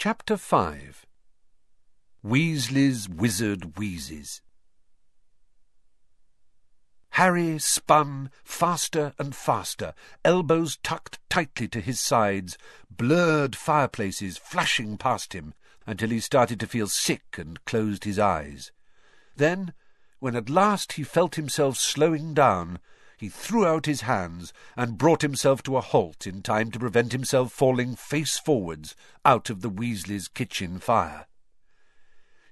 Chapter 5 Weasley's Wizard Wheezes Harry spun faster and faster, elbows tucked tightly to his sides, blurred fireplaces flashing past him, until he started to feel sick and closed his eyes. Then, when at last he felt himself slowing down, he threw out his hands and brought himself to a halt in time to prevent himself falling face forwards out of the Weasleys' kitchen fire.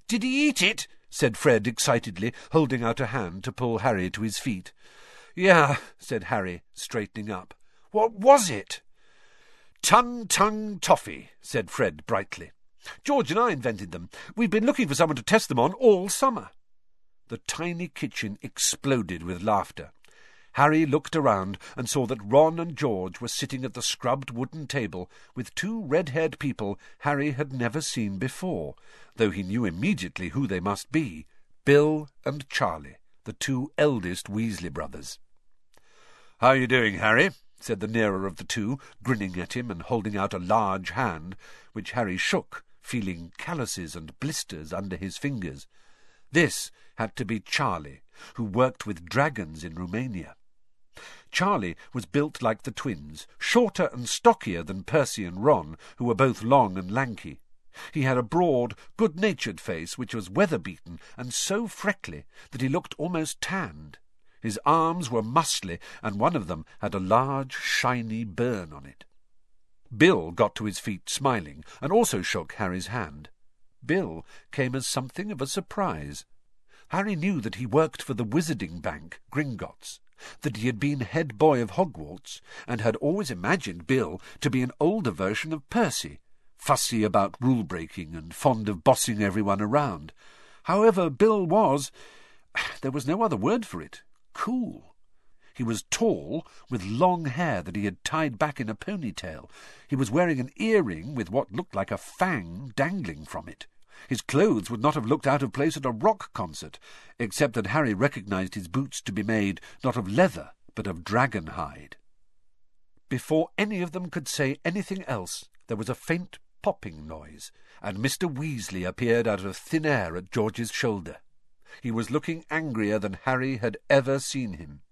Did he eat it? said Fred excitedly, holding out a hand to pull Harry to his feet. Yeah, said Harry, straightening up. What was it? Ton-Tongue Toffee, said Fred brightly. George and I invented them. We've been looking for someone to test them on all summer. The tiny kitchen exploded with laughter. Harry looked around and saw that Ron and George were sitting at the scrubbed wooden table with two red-haired people Harry had never seen before, though he knew immediately who they must be, Bill and Charlie, the two eldest Weasley brothers. "'How are you doing, Harry?' said the nearer of the two, grinning at him and holding out a large hand, which Harry shook, feeling calluses and blisters under his fingers. This had to be Charlie, who worked with dragons in Romania. Charlie was built like the twins, shorter and stockier than Percy and Ron, who were both long and lanky. He had a broad, good-natured face which was weather-beaten and so freckly that he looked almost tanned. His arms were muscly, and one of them had a large, shiny burn on it. Bill got to his feet smiling, and also shook Harry's hand. Bill came as something of a surprise. Harry knew that he worked for the Wizarding Bank, Gringotts, that he had been head boy of Hogwarts, and had always imagined Bill to be an older version of Percy, fussy about rule-breaking and fond of bossing everyone around. However, Bill was, there was no other word for it, cool. He was tall, with long hair that he had tied back in a ponytail. He was wearing an earring with what looked like a fang dangling from it. His clothes would not have looked out of place at a rock concert, except that Harry recognized his boots to be made not of leather, but of dragon hide. Before any of them could say anything else, there was a faint popping noise, and Mr. Weasley appeared out of thin air at George's shoulder. He was looking angrier than Harry had ever seen him.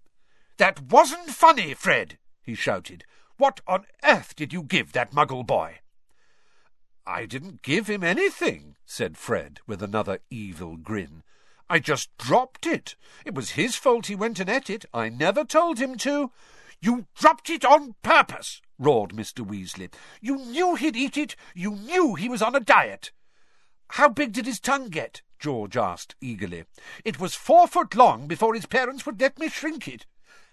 That wasn't funny, Fred, he shouted. What on earth did you give that muggle boy? I didn't give him anything, said Fred, with another evil grin. I just dropped it. It was his fault he went and ate it. I never told him to. You dropped it on purpose, roared Mr. Weasley. You knew he'd eat it. You knew he was on a diet. How big did his tongue get? George asked eagerly. It was four foot long before his parents would let me shrink it.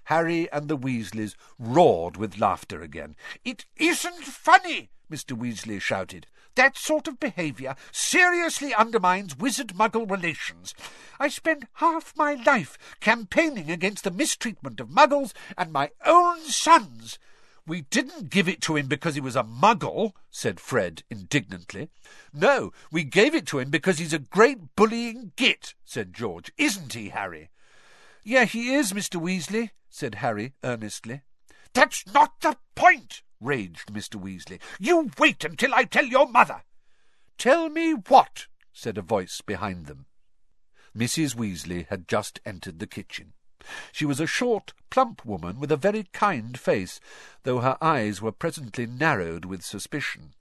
Harry and the Weasleys roared with laughter again. It isn't funny, Mr. Weasley shouted. That sort of behaviour seriously undermines wizard-muggle relations. I spent half my life campaigning against the mistreatment of muggles and my own sons. We didn't give it to him because he was a muggle, said Fred indignantly. No, we gave it to him because he's a great bullying git, said George. Isn't he, Harry? Yeah, he is, Mr. Weasley, said Harry earnestly. That's not the point, raged Mr. Weasley. You wait until I tell your mother. Tell me what? said a voice behind them. Mrs. Weasley had just entered the kitchen. She was a short, plump woman with a very kind face, though her eyes were presently narrowed with suspicion.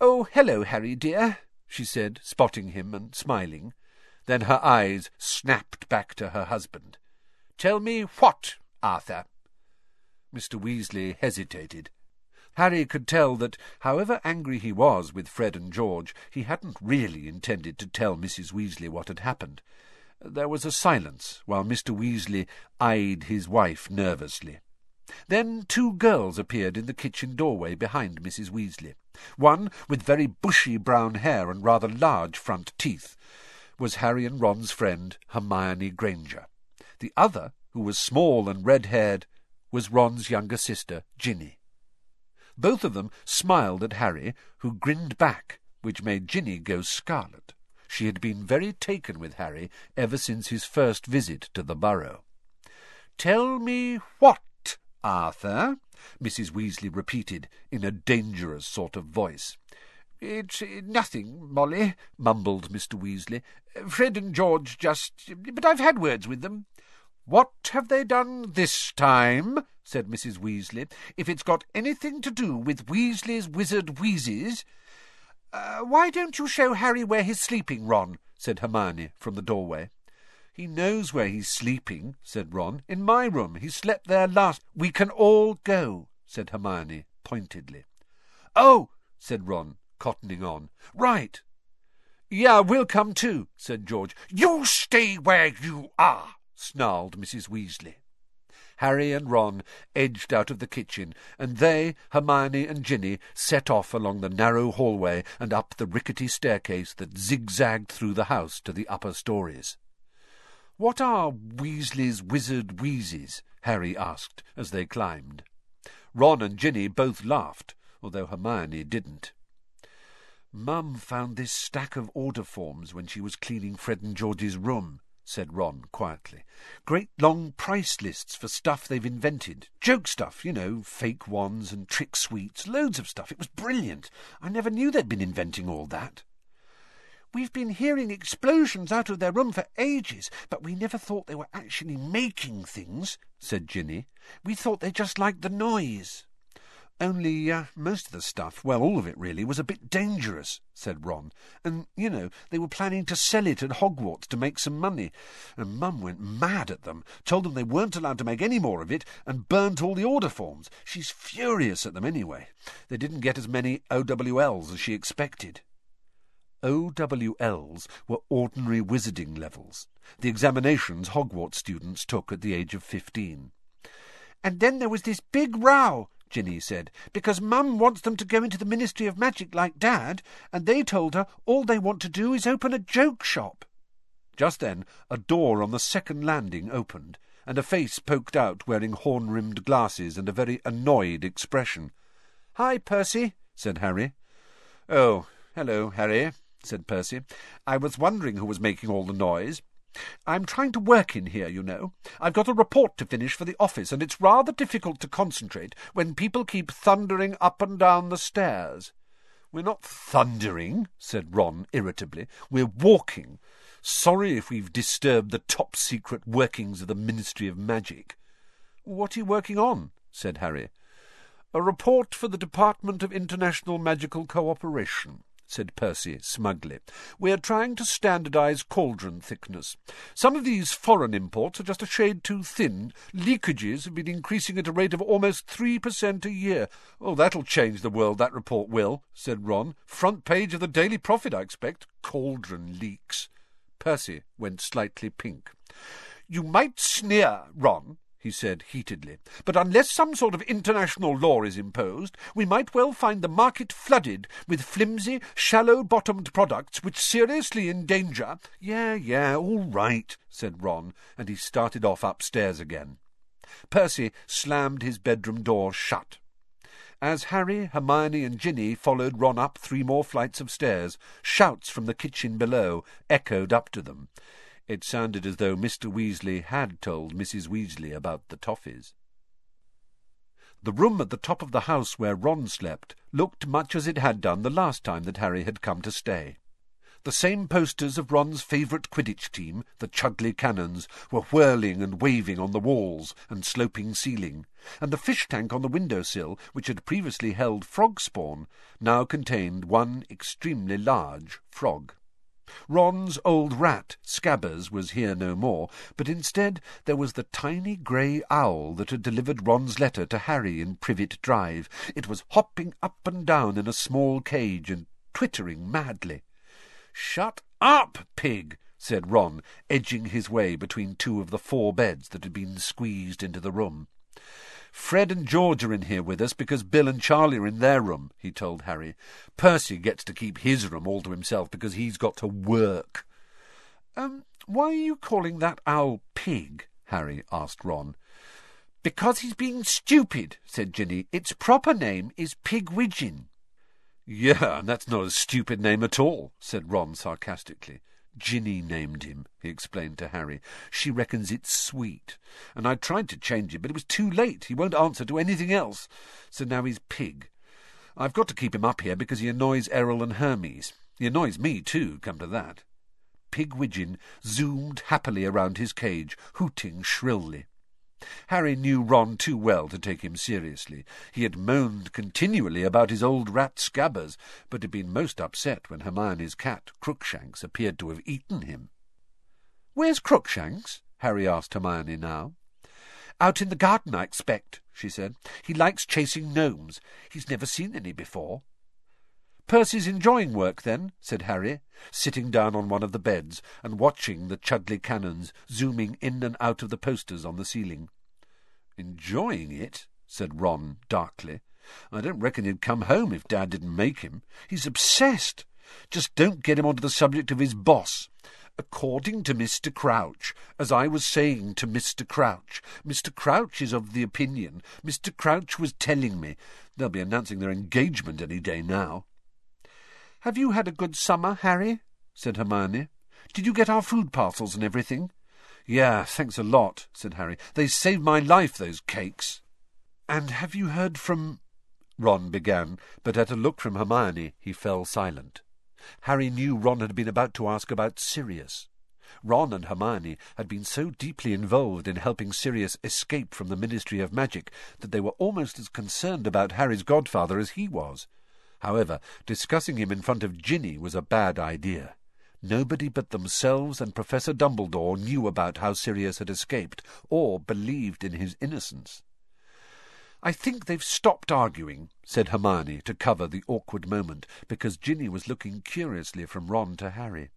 Oh, hello, Harry, dear, she said, spotting him and smiling. Then her eyes snapped back to her husband. Tell me what, Arthur? Mr. Weasley hesitated. Harry could tell that, however angry he was with Fred and George, he hadn't really intended to tell Mrs. Weasley what had happened. There was a silence while Mr. Weasley eyed his wife nervously. Then two girls appeared in the kitchen doorway behind Mrs. Weasley. One, with very bushy brown hair and rather large front teeth, was Harry and Ron's friend Hermione Granger. The other, who was small and red-haired, was Ron's younger sister, Ginny. Both of them smiled at Harry, who grinned back, which made Ginny go scarlet. She had been very taken with Harry ever since his first visit to the Burrow. Tell me what, Arthur? Mrs. Weasley repeated in a dangerous sort of voice. It's nothing, Molly, mumbled Mr. Weasley. Fred and George just... But I've had words with them. What have they done this time? said Mrs. Weasley. If it's got anything to do with Weasley's wizard wheezes... Uh, why don't you show Harry where he's sleeping, Ron? said Hermione from the doorway. He knows where he's sleeping, said Ron. In my room. He slept there last. We can all go, said Hermione pointedly. Oh, said Ron, cottoning on. Right. Yeah, we'll come too, said George. You stay where you are, snarled Mrs. Weasley. Harry and Ron edged out of the kitchen, and they, Hermione and Ginny, set off along the narrow hallway and up the rickety staircase that zigzagged through the house to the upper stories. What are Weasley's wizard wheezes? Harry asked as they climbed. Ron and Ginny both laughed, although Hermione didn't. Mum found this stack of order forms when she was cleaning Fred and George's room, said Ron quietly. Great long price lists for stuff they've invented. Joke stuff, you know, fake wands and trick sweets, loads of stuff. It was brilliant. I never knew they'd been inventing all that. We've been hearing explosions out of their room for ages, but we never thought they were actually making things, said Ginny. We thought they just liked the noise. Only uh, most of the stuff, well, all of it really, was a bit dangerous, said Ron. And, you know, they were planning to sell it at Hogwarts to make some money. And Mum went mad at them, told them they weren't allowed to make any more of it, and burnt all the order forms. She's furious at them anyway. They didn't get as many OWLs as she expected. OWLs were ordinary wizarding levels, the examinations Hogwarts students took at the age of fifteen. And then there was this big row Ginny said, because Mum wants them to go into the Ministry of Magic like Dad, and they told her all they want to do is open a joke shop. Just then a door on the second landing opened, and a face poked out wearing horn-rimmed glasses and a very annoyed expression. "'Hi, Percy,' said Harry. "'Oh, hello, Harry,' said Percy. "'I was wondering who was making all the noise. I'm trying to work in here, you know. I've got a report to finish for the office, and it's rather difficult to concentrate when people keep thundering up and down the stairs. We're not thundering, said Ron irritably. We're walking. Sorry if we've disturbed the top secret workings of the Ministry of Magic. What are you working on? said Harry. A report for the Department of International Magical Cooperation said Percy smugly. We are trying to standardize cauldron thickness. Some of these foreign imports are just a shade too thin. Leakages have been increasing at a rate of almost three per cent a year. Oh, that'll change the world, that report will, said Ron. Front page of the Daily Prophet, I expect. Cauldron leaks. Percy went slightly pink. You might sneer, Ron, he said heatedly. But unless some sort of international law is imposed, we might well find the market flooded with flimsy, shallow-bottomed products which seriously endanger... Yeah, yeah, all right, said Ron, and he started off upstairs again. Percy slammed his bedroom door shut. As Harry, Hermione, and Ginny followed Ron up three more flights of stairs, shouts from the kitchen below echoed up to them. It sounded as though Mr. Weasley had told Mrs. Weasley about the toffees. The room at the top of the house where Ron slept looked much as it had done the last time that Harry had come to stay. The same posters of Ron's favourite Quidditch team, the Chudley Cannons, were whirling and waving on the walls and sloping ceiling, and the fish tank on the window sill, which had previously held frog spawn, now contained one extremely large frog. Ron's old rat, Scabbers, was here no more, but instead there was the tiny grey owl that had delivered Ron's letter to Harry in Privet Drive. It was hopping up and down in a small cage and twittering madly. Shut up, pig, said Ron, edging his way between two of the four beds that had been squeezed into the room. Fred and George are in here with us because Bill and Charlie are in their room, he told Harry. Percy gets to keep his room all to himself because he's got to work. Um, why are you calling that owl Pig? Harry asked Ron. Because he's being stupid, said Ginny. Its proper name is Pigwidgeon. Yeah, and that's not a stupid name at all, said Ron sarcastically. Ginny named him, he explained to Harry. She reckons it's sweet. And I tried to change it, but it was too late. He won't answer to anything else. So now he's Pig. I've got to keep him up here because he annoys Errol and Hermes. He annoys me, too, come to that. Pigwidgeon zoomed happily around his cage, hooting shrilly. Harry knew Ron too well to take him seriously. He had moaned continually about his old rat Scabbers, but had been most upset when Hermione's cat, Crookshanks, appeared to have eaten him. Where's Crookshanks? Harry asked Hermione now. Out in the garden, I expect, she said. He likes chasing gnomes. He's never seen any before. Percy's enjoying work, then, said Harry, sitting down on one of the beds and watching the Chudley cannons zooming in and out of the posters on the ceiling. Enjoying it? said Ron darkly. I don't reckon he'd come home if Dad didn't make him. He's obsessed. Just don't get him onto the subject of his boss. According to Mr. Crouch, as I was saying to Mr. Crouch, Mr. Crouch is of the opinion. Mr. Crouch was telling me. They'll be announcing their engagement any day now. Have you had a good summer, Harry? said Hermione. Did you get our food parcels and everything? Yeah, thanks a lot, said Harry. They saved my life, those cakes. And have you heard from... Ron began, but at a look from Hermione he fell silent. Harry knew Ron had been about to ask about Sirius. Ron and Hermione had been so deeply involved in helping Sirius escape from the Ministry of Magic that they were almost as concerned about Harry's godfather as he was. However, discussing him in front of Ginny was a bad idea. Nobody but themselves and Professor Dumbledore knew about how Sirius had escaped, or believed in his innocence. I think they've stopped arguing, said Hermione to cover the awkward moment, because Ginny was looking curiously from Ron to Harry.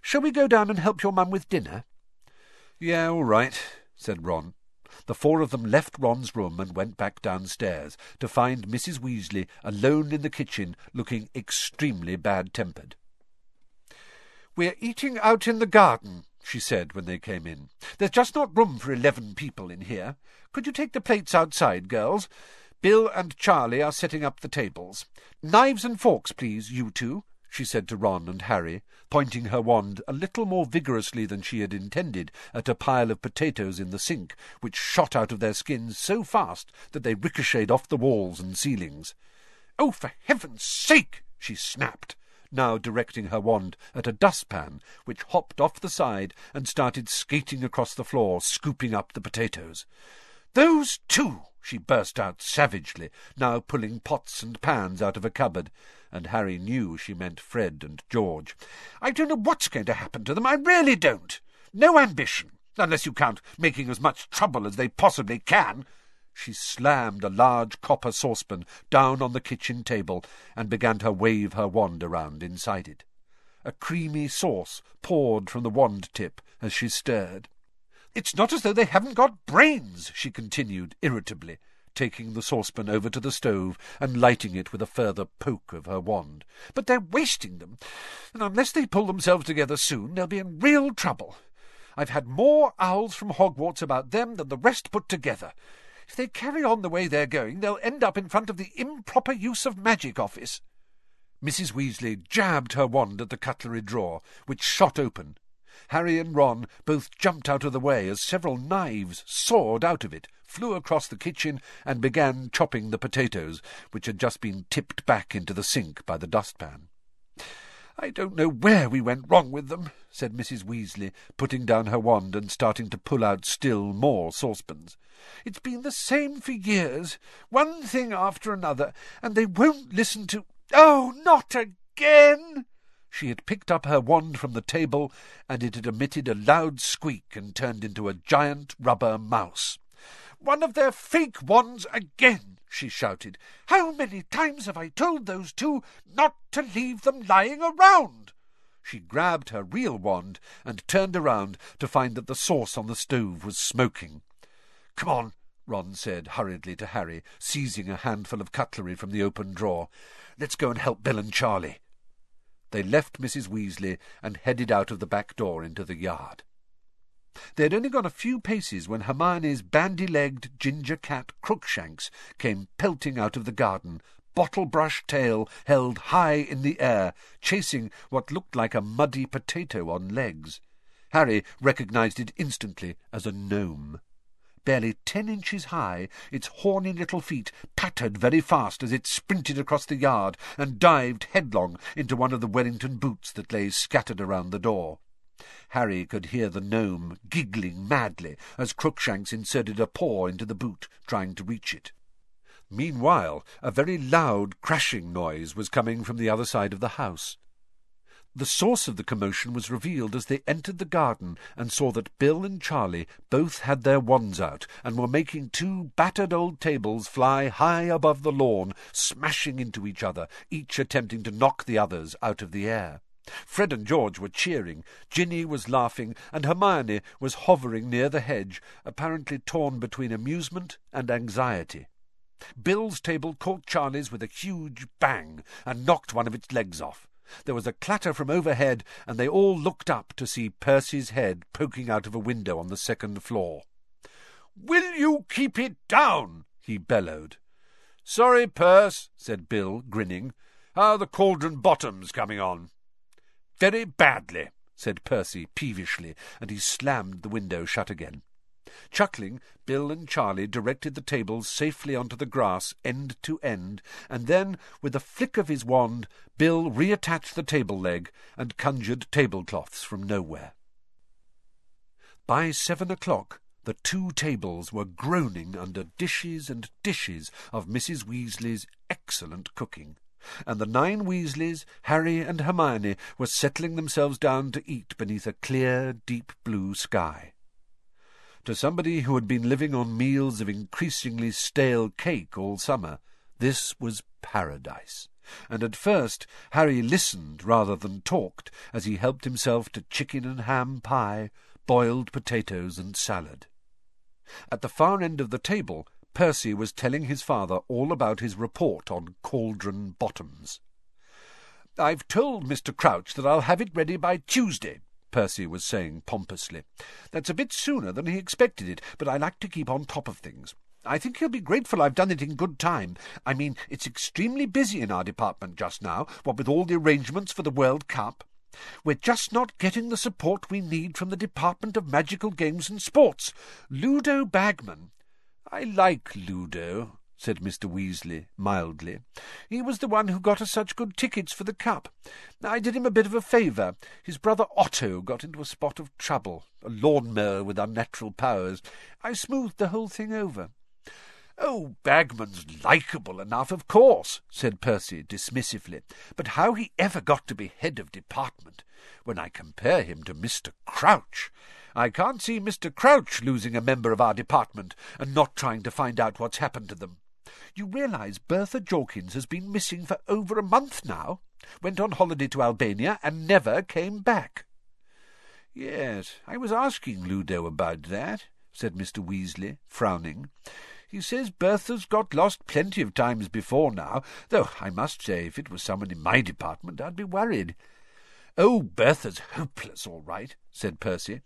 Shall we go down and help your mum with dinner? Yeah, all right, said Ron. The four of them left Ron's room and went back downstairs to find Mrs. Weasley alone in the kitchen, looking extremely bad-tempered. We're eating out in the garden, she said when they came in. There's just not room for eleven people in here. Could you take the plates outside, girls? Bill and Charlie are setting up the tables. Knives and forks, please, you two, she said to Ron and Harry, pointing her wand a little more vigorously than she had intended at a pile of potatoes in the sink, which shot out of their skins so fast that they ricocheted off the walls and ceilings. Oh, for heaven's sake! she snapped now directing her wand at a dustpan which hopped off the side and started skating across the floor, scooping up the potatoes. Those two! she burst out savagely, now pulling pots and pans out of a cupboard, and Harry knew she meant Fred and George. I don't know what's going to happen to them, I really don't. No ambition, unless you count making as much trouble as they possibly can. She slammed a large copper saucepan down on the kitchen table and began to wave her wand around inside it. A creamy sauce poured from the wand tip as she stirred. It's not as though they haven't got brains, she continued irritably, taking the saucepan over to the stove and lighting it with a further poke of her wand. But they're wasting them, and unless they pull themselves together soon, they'll be in real trouble. I've had more owls from Hogwarts about them than the rest put together. If they carry on the way they're going, they'll end up in front of the improper use of magic office. Mrs. Weasley jabbed her wand at the cutlery drawer, which shot open. Harry and Ron both jumped out of the way as several knives soared out of it, flew across the kitchen, and began chopping the potatoes, which had just been tipped back into the sink by the dustpan. I don't know where we went wrong with them, said Mrs. Weasley, putting down her wand and starting to pull out still more saucepans. It's been the same for years, one thing after another, and they won't listen to... Oh, not again! She had picked up her wand from the table, and it had emitted a loud squeak and turned into a giant rubber mouse. One of their fake wands again! She shouted. How many times have I told those two not to leave them lying around? She grabbed her real wand and turned around to find that the sauce on the stove was smoking. Come on, Ron said hurriedly to Harry, seizing a handful of cutlery from the open drawer. Let's go and help Bill and Charlie. They left Mrs. Weasley and headed out of the back door into the yard. They had only gone a few paces when Hermione's bandy-legged ginger cat Crookshanks came pelting out of the garden, bottle-brush tail held high in the air, chasing what looked like a muddy potato on legs. Harry recognized it instantly as a gnome. barely ten inches high, its horny little feet pattered very fast as it sprinted across the yard and dived headlong into one of the Wellington boots that lay scattered around the door. Harry could hear the gnome giggling madly as Crookshanks inserted a paw into the boot, trying to reach it. Meanwhile, a very loud crashing noise was coming from the other side of the house. The source of the commotion was revealed as they entered the garden and saw that Bill and Charlie both had their wands out and were making two battered old tables fly high above the lawn, smashing into each other, each attempting to knock the others out of the air. Fred and George were cheering, Ginny was laughing, and Hermione was hovering near the hedge, apparently torn between amusement and anxiety. Bill's table caught Charlie's with a huge bang and knocked one of its legs off. There was a clatter from overhead, and they all looked up to see Percy's head poking out of a window on the second floor. Will you keep it down? he bellowed. Sorry, Perce, said Bill, grinning. How the cauldron bottoms coming on? Very badly, said Percy peevishly, and he slammed the window shut again. Chuckling, Bill and Charlie directed the tables safely onto the grass, end to end, and then, with a flick of his wand, Bill reattached the table leg and conjured tablecloths from nowhere. By seven o'clock, the two tables were groaning under dishes and dishes of Mrs. Weasley's excellent cooking, and the nine Weasleys, Harry and Hermione, were settling themselves down to eat beneath a clear, deep blue sky. To somebody who had been living on meals of increasingly stale cake all summer, this was paradise. And at first Harry listened rather than talked as he helped himself to chicken and ham pie, boiled potatoes, and salad. At the far end of the table, Percy was telling his father all about his report on cauldron bottoms. I've told Mr. Crouch that I'll have it ready by Tuesday, Percy was saying pompously. That's a bit sooner than he expected it, but I like to keep on top of things. I think he'll be grateful I've done it in good time. I mean, it's extremely busy in our department just now, what with all the arrangements for the World Cup. We're just not getting the support we need from the Department of Magical Games and Sports. Ludo Bagman. I like Ludo, said Mr. Weasley mildly. He was the one who got us such good tickets for the cup. I did him a bit of a favour. His brother Otto got into a spot of trouble, a lawn-mower with unnatural powers. I smoothed the whole thing over. Oh, Bagman's likeable enough, of course, said Percy dismissively, but how he ever got to be head of department, when I compare him to Mr. Crouch, I can't see Mr. Crouch losing a member of our department and not trying to find out what's happened to them. You realize Bertha Jorkins has been missing for over a month now? Went on holiday to Albania and never came back. Yes, I was asking Ludo about that, said Mr. Weasley, frowning. He says Bertha's got lost plenty of times before now, though I must say if it was someone in my department I'd be worried. Oh, Bertha's hopeless, all right, said Percy.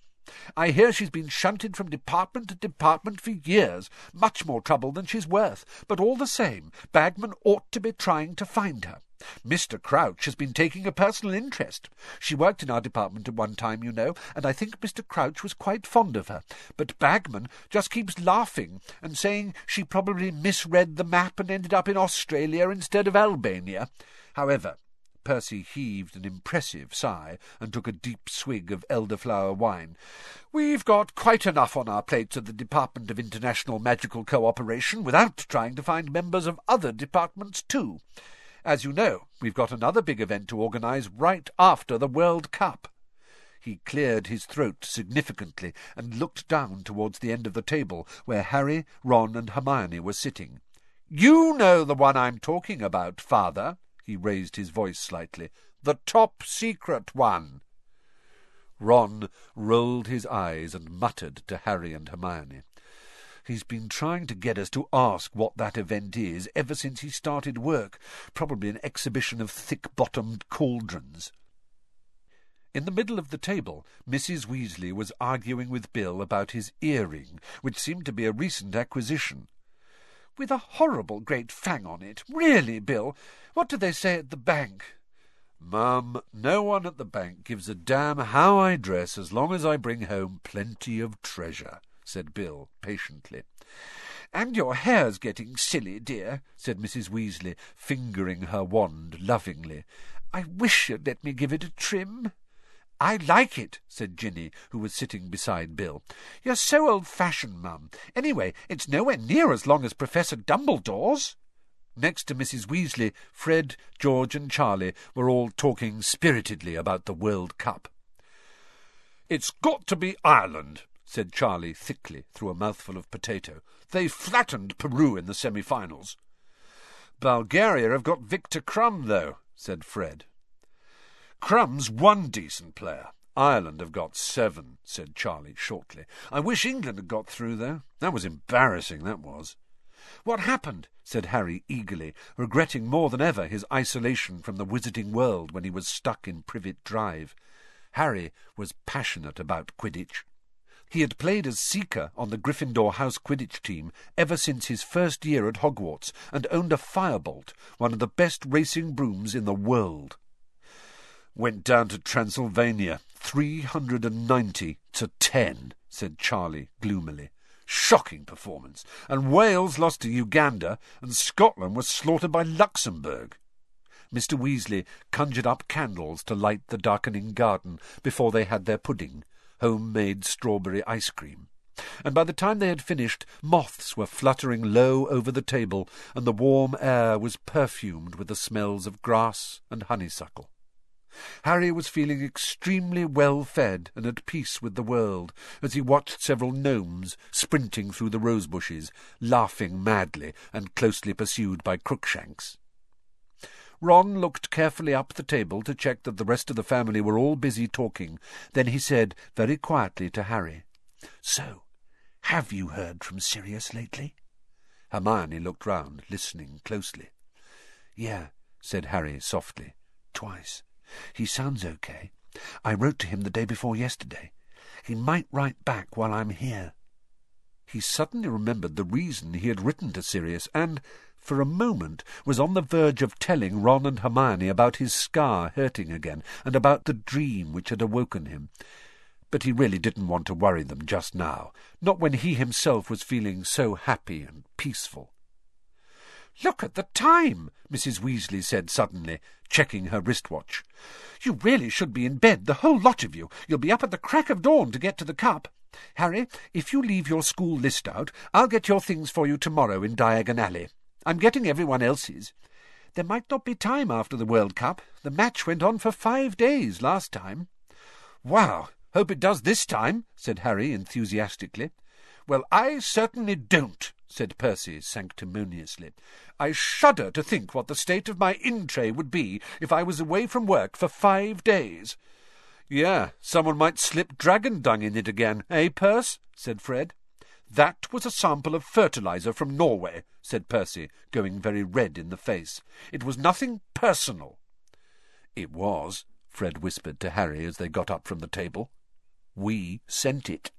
I hear she's been shunted from department to department for years, much more trouble than she's worth, but all the same, Bagman ought to be trying to find her. Mr. Crouch has been taking a personal interest. She worked in our department at one time, you know, and I think Mr. Crouch was quite fond of her. But Bagman just keeps laughing and saying she probably misread the map and ended up in Australia instead of Albania. However, Percy heaved an impressive sigh and took a deep swig of elderflower wine. We've got quite enough on our plates at the Department of International Magical Cooperation without trying to find members of other departments too. As you know, we've got another big event to organize right after the World Cup. He cleared his throat significantly and looked down towards the end of the table where Harry, Ron, and Hermione were sitting. You know the one I'm talking about, father. He raised his voice slightly. The top secret one. Ron rolled his eyes and muttered to Harry and Hermione. He's been trying to get us to ask what that event is ever since he started work. Probably an exhibition of thick-bottomed cauldrons. In the middle of the table, Mrs. Weasley was arguing with Bill about his earring, which seemed to be a recent acquisition with a horrible great fang on it. Really, Bill, what do they say at the bank? Mum, no one at the bank gives a damn how I dress as long as I bring home plenty of treasure, said Bill, patiently. And your hair's getting silly, dear, said Mrs. Weasley, fingering her wand lovingly. I wish you'd let me give it a trim. I like it, said Ginny, who was sitting beside Bill. You're so old-fashioned, Mum. Anyway, it's nowhere near as long as Professor Dumbledore's. Next to Mrs. Weasley, Fred, George, and Charlie were all talking spiritedly about the World Cup. It's got to be Ireland, said Charlie thickly through a mouthful of potato. They flattened Peru in the semi-finals. Bulgaria have got Viktor Krum, though, said Fred. Krum's one decent player. Ireland have got seven, said Charlie shortly. I wish England had got through, though. That was embarrassing, that was. What happened? said Harry eagerly, regretting more than ever his isolation from the wizarding world when he was stuck in Privet Drive. Harry was passionate about Quidditch. He had played as Seeker on the Gryffindor House Quidditch team ever since his first year at Hogwarts and owned a Firebolt, one of the best racing brooms in the world. Went down to Transylvania, three hundred and ninety to ten, said Charlie gloomily. Shocking performance. And Wales lost to Uganda, and Scotland was slaughtered by Luxembourg. Mr. Weasley conjured up candles to light the darkening garden before they had their pudding, homemade strawberry ice cream. And by the time they had finished, moths were fluttering low over the table, and the warm air was perfumed with the smells of grass and honeysuckle. Harry was feeling extremely well fed and at peace with the world as he watched several gnomes sprinting through the rose bushes, laughing madly and closely pursued by Crookshanks. Ron looked carefully up the table to check that the rest of the family were all busy talking. Then he said very quietly to Harry, So, have you heard from Sirius lately? Hermione looked round, listening closely. Yeah, said Harry softly. Twice. He sounds okay. I wrote to him the day before yesterday. He might write back while I'm here. He suddenly remembered the reason he had written to Sirius, and, for a moment, was on the verge of telling Ron and Hermione about his scar hurting again, and about the dream which had awoken him. But he really didn't want to worry them just now, not when he himself was feeling so happy and peaceful. Look at the time, Mrs. Weasley said suddenly, checking her wristwatch. You really should be in bed, the whole lot of you. You'll be up at the crack of dawn to get to the cup. Harry, if you leave your school list out, I'll get your things for you tomorrow in Diagon Alley. I'm getting everyone else's. There might not be time after the World Cup. The match went on for five days last time. Wow! Hope it does this time, said Harry enthusiastically. Well, I certainly don't, said Percy sanctimoniously. I shudder to think what the state of my in-tray would be if I was away from work for five days. Yeah, someone might slip dragon dung in it again, eh, Perce? said Fred. That was a sample of fertilizer from Norway, said Percy, going very red in the face. It was nothing personal. It was, Fred whispered to Harry as they got up from the table. We sent it.